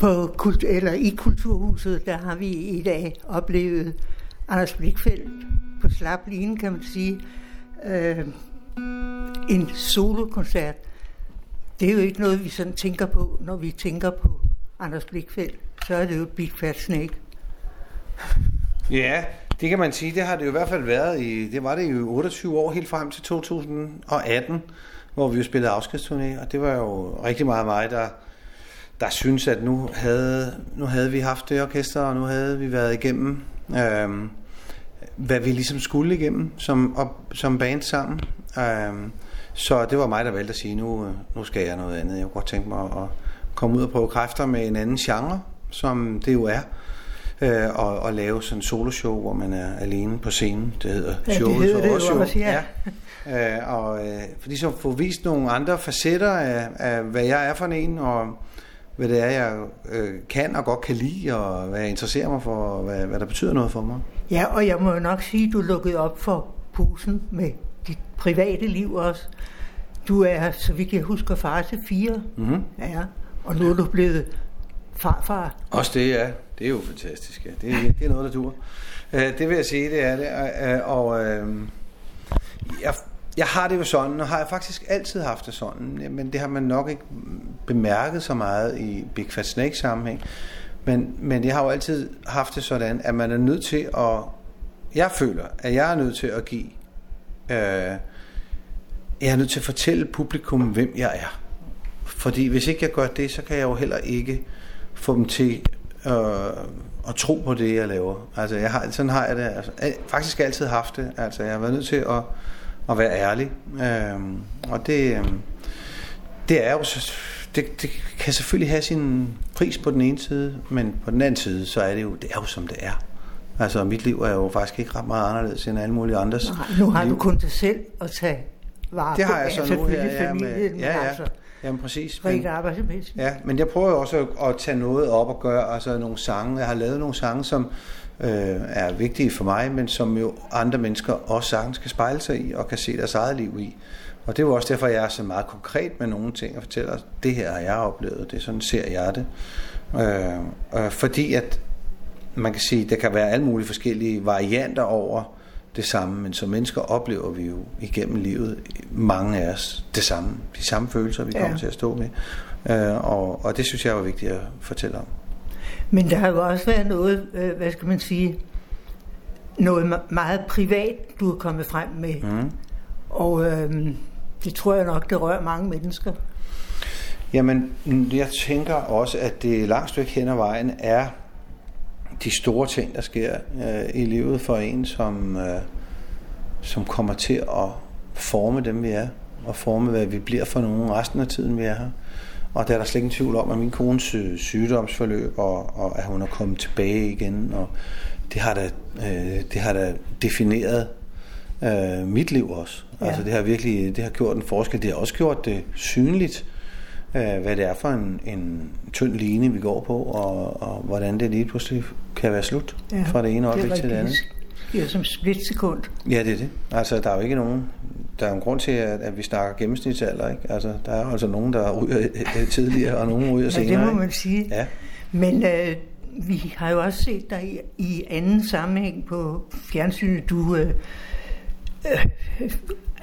På kult, eller I Kulturhuset, der har vi i dag oplevet Anders Blikfeldt på slap line, kan man sige. Øh, en solokoncert. Det er jo ikke noget, vi sådan tænker på, når vi tænker på Anders Blikfeldt. Så er det jo Big Fat Snake. Ja, det kan man sige. Det har det jo i hvert fald været i, det var det jo 28 år, helt frem til 2018, hvor vi jo spillede afskedsturné, og det var jo rigtig meget mig, der, der synes, at nu havde, nu havde vi haft det orkester, og nu havde vi været igennem, øhm, hvad vi ligesom skulle igennem som, op, som band sammen. Øhm, så det var mig, der valgte at sige, nu, nu skal jeg noget andet. Jeg kunne godt tænke mig at komme ud og prøve kræfter med en anden genre, som det jo er øh, og, og lave sådan en soloshow, hvor man er alene på scenen. Det hedder Ja, det hedder for det jo. også, ja. ja. Øh, og øh, for ligesom at få vist nogle andre facetter af, af, hvad jeg er for en, og hvad det er, jeg øh, kan og godt kan lide, og hvad jeg interesserer mig for, og hvad, hvad der betyder noget for mig. Ja, og jeg må jo nok sige, at du lukkede op for posen med dit private liv også. Du er, så vidt jeg husker, far til fire. Mm-hmm. Ja, og nu er du blevet farfar. Også det, ja. Det er jo fantastisk, ja. Det er, det er noget, der dur. Øh, det vil jeg sige, det er det. Og, og øh, jeg, jeg har det jo sådan, og har jeg faktisk altid haft det sådan, men det har man nok ikke bemærket så meget i Big Fat Snake sammenhæng. Men, men jeg har jo altid haft det sådan, at man er nødt til at... Jeg føler, at jeg er nødt til at give... Øh, jeg er nødt til at fortælle publikum, hvem jeg er. Fordi hvis ikke jeg gør det, så kan jeg jo heller ikke få dem til øh, at tro på det, jeg laver. Altså, jeg har, sådan har jeg det altså, al- faktisk altid haft det. Altså, jeg har været nødt til at, at være ærlig. Øh, og det, øh, det er jo så, det, det kan selvfølgelig have sin pris på den ene side, men på den anden side, så er det jo, det er jo som det er. Altså, mit liv er jo faktisk ikke ret meget anderledes end alle mulige andres. Nej, nu har liv. du kun dig selv at tage vare Det på. har jeg så nu her. Ja, familien, med, ja, ja. altså, Jamen præcis. rent Men, arbejdsmæssigt. ja, men jeg prøver også at, tage noget op og gøre altså nogle sange. Jeg har lavet nogle sange, som øh, er vigtige for mig, men som jo andre mennesker også sagtens kan spejle sig i og kan se deres eget liv i. Og det er jo også derfor, jeg er så meget konkret med nogle ting og fortæller, at det her har jeg oplevet, det er sådan ser jeg det. Øh, øh, fordi at man kan sige, der kan være alle mulige forskellige varianter over det samme, men som mennesker oplever vi jo igennem livet, mange af os, det samme, de samme følelser, vi Ja. kommer til at stå med. Øh, og, og det synes jeg var vigtigt at fortælle om. Men der har jo også været noget, øh, hvad skal man sige, noget me- meget privat, du er kommet frem med. Mm. Og øh, det tror jeg nok, det rører mange mennesker. Jamen, jeg tænker også, at det langt stykke hen ad vejen er de store ting, der sker øh, i livet for en, som, øh, som kommer til at forme dem, vi er, og forme, hvad vi bliver for nogen resten af tiden, vi er her. Og der er der slet ingen tvivl om, at min kones øh, sygdomsforløb, og, og at hun er kommet tilbage igen, og det har da, øh, det har da defineret øh, mit liv også. Ja. Ja. Altså det har virkelig det har gjort en forskel. Det har også gjort det synligt, øh, hvad det er for en, en tynd line, vi går på, og, og hvordan det lige pludselig kan være slut ja, fra det ene øjeblik til det andet. Det er som splitsekund. Ja, det er det. Altså, der er jo ikke nogen... Der er en grund til, at, at vi snakker gennemsnitsalder, ikke? Altså, der er altså nogen, der ryger tidligere, og nogen ryger Ja, senere. det må man sige. Ja, Men øh, vi har jo også set dig i, i anden sammenhæng på fjernsynet. Du øh, øh,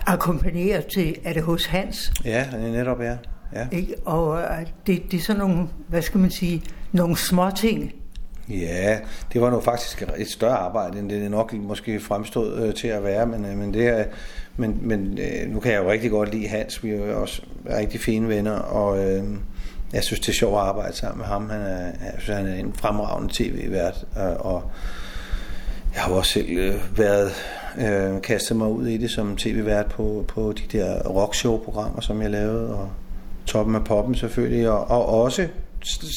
akkompagnerer til, er det hos Hans? ja, det er netop er. Ja. Ikke? Og øh, det, det er sådan nogle, hvad skal man sige, nogle små ting. Ja, det var nu faktisk et større arbejde, end det nok måske fremstod øh, til at være, men, øh, men, det er, men, men øh, nu kan jeg jo rigtig godt lide Hans, vi er jo også rigtig fine venner, og øh, jeg synes, det er sjovt at arbejde sammen med ham. Han er, jeg synes, han er en fremragende tv-vært, øh, og jeg har også selv øh, været øh, kastet mig ud i det som tv-vært på, på de der rockshow-programmer, som jeg lavede, og Toppen af Poppen selvfølgelig, og, og også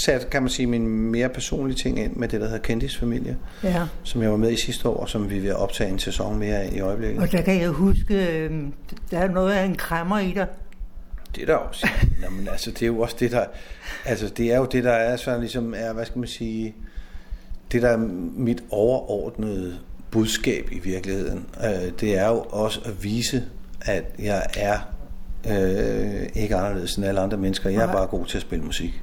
sat, kan man sige, min mere personlige ting ind med det, der hedder Kendis Familie, Ja. som jeg var med i sidste år, og som vi at optage en sæson mere af i øjeblikket. Og der kan jeg huske, øh, der er noget af en krammer i dig. Det er der også. Jamen, altså, det er jo også det, der... Altså, det er jo det, der er sådan ligesom er, hvad skal man sige... Det, der er mit overordnede budskab i virkeligheden, øh, det er jo også at vise, at jeg er øh, ikke anderledes end alle andre mennesker. Jeg er bare god til at spille musik.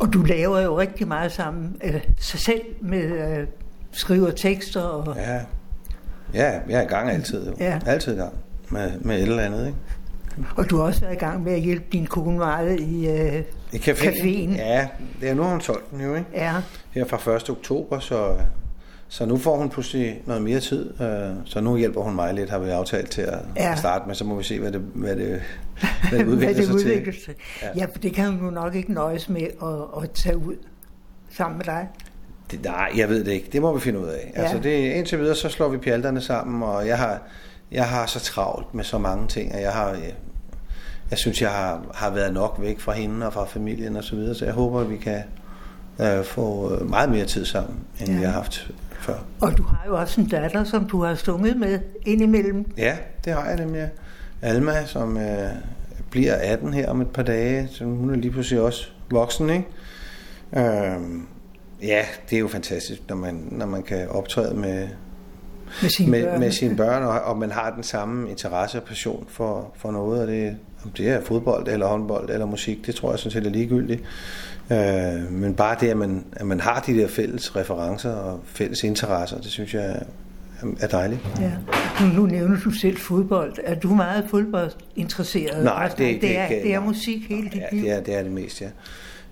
Og du laver jo rigtig meget sammen øh, sig selv med øh, skriver tekster og... Ja. ja, jeg er i gang altid. Jo. Ja. Altid i gang med, med et eller andet. Ikke? Og du har også været i gang med at hjælpe din kone meget i, øh, I caféen. caféen. Ja, det er nu hun solgt den jo, ikke? Ja, Her fra 1. oktober, så, så nu får hun pludselig noget mere tid. øh, Så nu hjælper hun mig lidt, har vi aftalt til at Ja. starte med. Så må vi se, hvad det, hvad det, hvad det udvikler hvad det sig udvikler til. sig. Ja. Ja, for det kan hun jo nok ikke nøjes med at, at tage ud sammen med dig. Det, nej, jeg ved det ikke. Det må vi finde ud af. Ja. Ja. Altså det, indtil videre, så slår vi pjalterne sammen, og jeg har, jeg har så travlt med så mange ting, og jeg har, jeg, jeg synes, jeg har, har været nok væk fra hende og fra familien og så videre, så jeg håber, at vi kan øh, få øh, meget mere tid sammen, end Ja. vi har haft før. Og du har jo også en datter, som du har sunget med indimellem. Ja, det har jeg nemlig. Alma, som øh, bliver 18 her om et par dage, så hun er lige pludselig også voksen, ikke? Øhm, ja, det er jo fantastisk, når man, når man kan optræde med, Med sine med, børn. med sine børn, og, og man har den samme interesse og passion for, for noget af det. Om det er fodbold, eller håndbold, eller musik, det tror jeg sådan set er ligegyldigt. Øh, men bare det, at man, at man har de der fælles referencer og fælles interesser, det synes jeg er, er dejligt. Ja. Nu, nu nævner du selv fodbold. Er du meget fodboldinteresseret? Nej, Altså, det er ikke- det er, det er musik hele dit Ja, liv. det er, det er det meste, ja.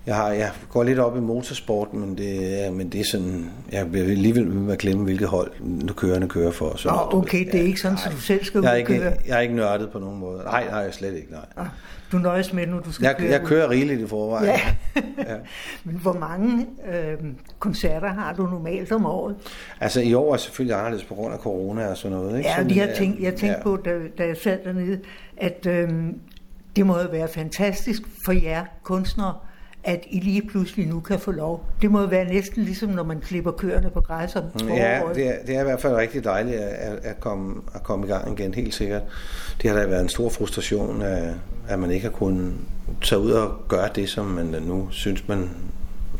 Jeg, har, jeg går lidt op i motorsport, men det, er, men det er sådan, jeg vil alligevel ved med at glemme, hvilket hold nu kørende kører for. Så, Nå, okay, det er ikke sådan, at du selv skal jeg er, ikke, køre. jeg er ikke nørdet på nogen måde. Nej, nej, slet ikke, nej. Ah, Du nøjes med, når du skal Jeg, køre jeg kører rigeligt i forvejen. Ja. ja. Men hvor mange øh, koncerter har du normalt om året? Altså i år er selvfølgelig anderledes på grund af corona og sådan noget. Ikke? Ja, Sådan, de har øh, tænkt, jeg tænkte ja. ja. på, da, da jeg sad dernede, at øh, det må jo være fantastisk for jer kunstnere, at I lige pludselig nu kan få lov. Det må være næsten ligesom, når man klipper køerne på græs om Ja, foråret. det er, det er i hvert fald rigtig dejligt at, at, komme, at komme i gang igen, helt sikkert. Det har da været en stor frustration, at, at man ikke har kunnet tage ud og gøre det, som man nu synes, man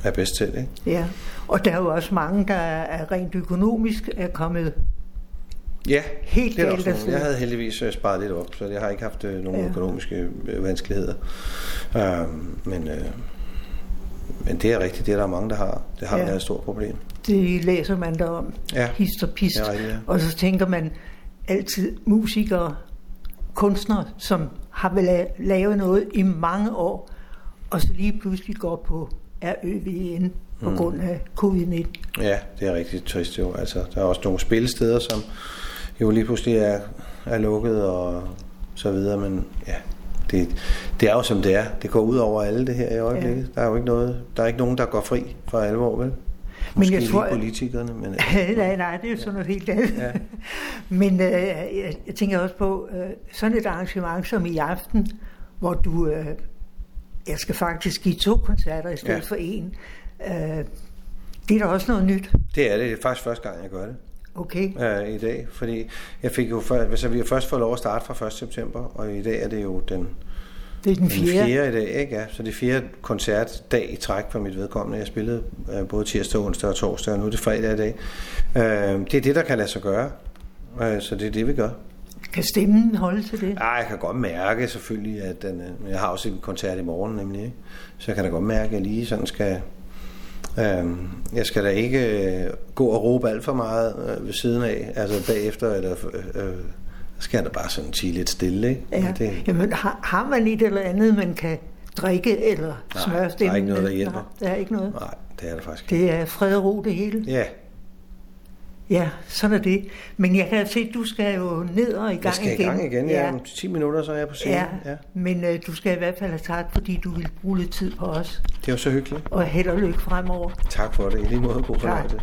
er bedst til. Ikke? Ja, og der er jo også mange, der er rent økonomisk er kommet Ja, Helt det er også. Jeg havde heldigvis øh, sparet lidt op, så jeg har ikke haft øh, nogen Ja. ja. økonomiske øh, vanskeligheder. Um, men, øh, men det er rigtigt, det er der mange, der har. Det har Ja. ja. været et stort problem. Det læser man der om. Ja. Hist og pist. Rigtigt, ja. Og så tænker man altid musikere, kunstnere, som har lavet noget i mange år, og så lige pludselig går på RØVN på Mm. grund af covid-19. Ja, det er rigtig trist jo. Altså, der er også nogle spillesteder, som jo lige pludselig er, er lukket og så videre, men ja, det, det er jo som det er. Det går ud over alle det her i øjeblikket. Ja. Der er jo ikke noget, der er ikke nogen, der går fri for alvor, vel? Måske jeg tror- politikerne, men nej, nej, det er jo sådan noget helt andet. Ja. Men øh, jeg, jeg tænker også på øh, sådan et arrangement som i aften, hvor du, øh, jeg skal faktisk give to koncerter i stedet Ja. for en. Øh, det er da også noget nyt. det er det. Det er faktisk første gang, jeg gør det. Okay. øh, i dag, fordi jeg fik jo før, altså, vi har først fået lov at starte fra 1. september, og i dag er det jo den, Det er den den fjerde. fjerde i dag, ikke? Ja, så det er fjerde koncertdag i træk for mit vedkommende. Jeg spillede øh, både tirsdag, onsdag og torsdag, og nu er det fredag i dag. Øh, det er det, der kan lade sig gøre, øh, så det er det, vi gør. Kan stemmen holde til det? Ah, jeg kan godt mærke selvfølgelig, at den, øh, jeg har også en koncert i morgen nemlig, ikke? så jeg kan da godt mærke, at jeg lige sådan skal... Øh, jeg skal da ikke øh, gå og råbe alt for meget øh, ved siden af, altså bagefter, eller øh, skal jeg da bare sådan tige lidt stille, ikke? Ja. Det, Jamen, har, har man et eller andet, man kan drikke eller Nej, smøre der er ikke noget, der hjælper. Nej, der er ikke noget. nej, det er det faktisk. Det er fred og ro det hele. Ja, Ja, sådan er det. Men jeg kan se, at du skal jo ned og i gang jeg skal igen. i gang igen. Ja. Om 10 minutter, så er jeg på scenen. Ja, Ja. ja. men øh, du skal i hvert fald have tak, fordi du vil bruge lidt tid på os. Det er jo så hyggeligt. Og held og lykke fremover. Tak for det. I lige måde god fornøjelse.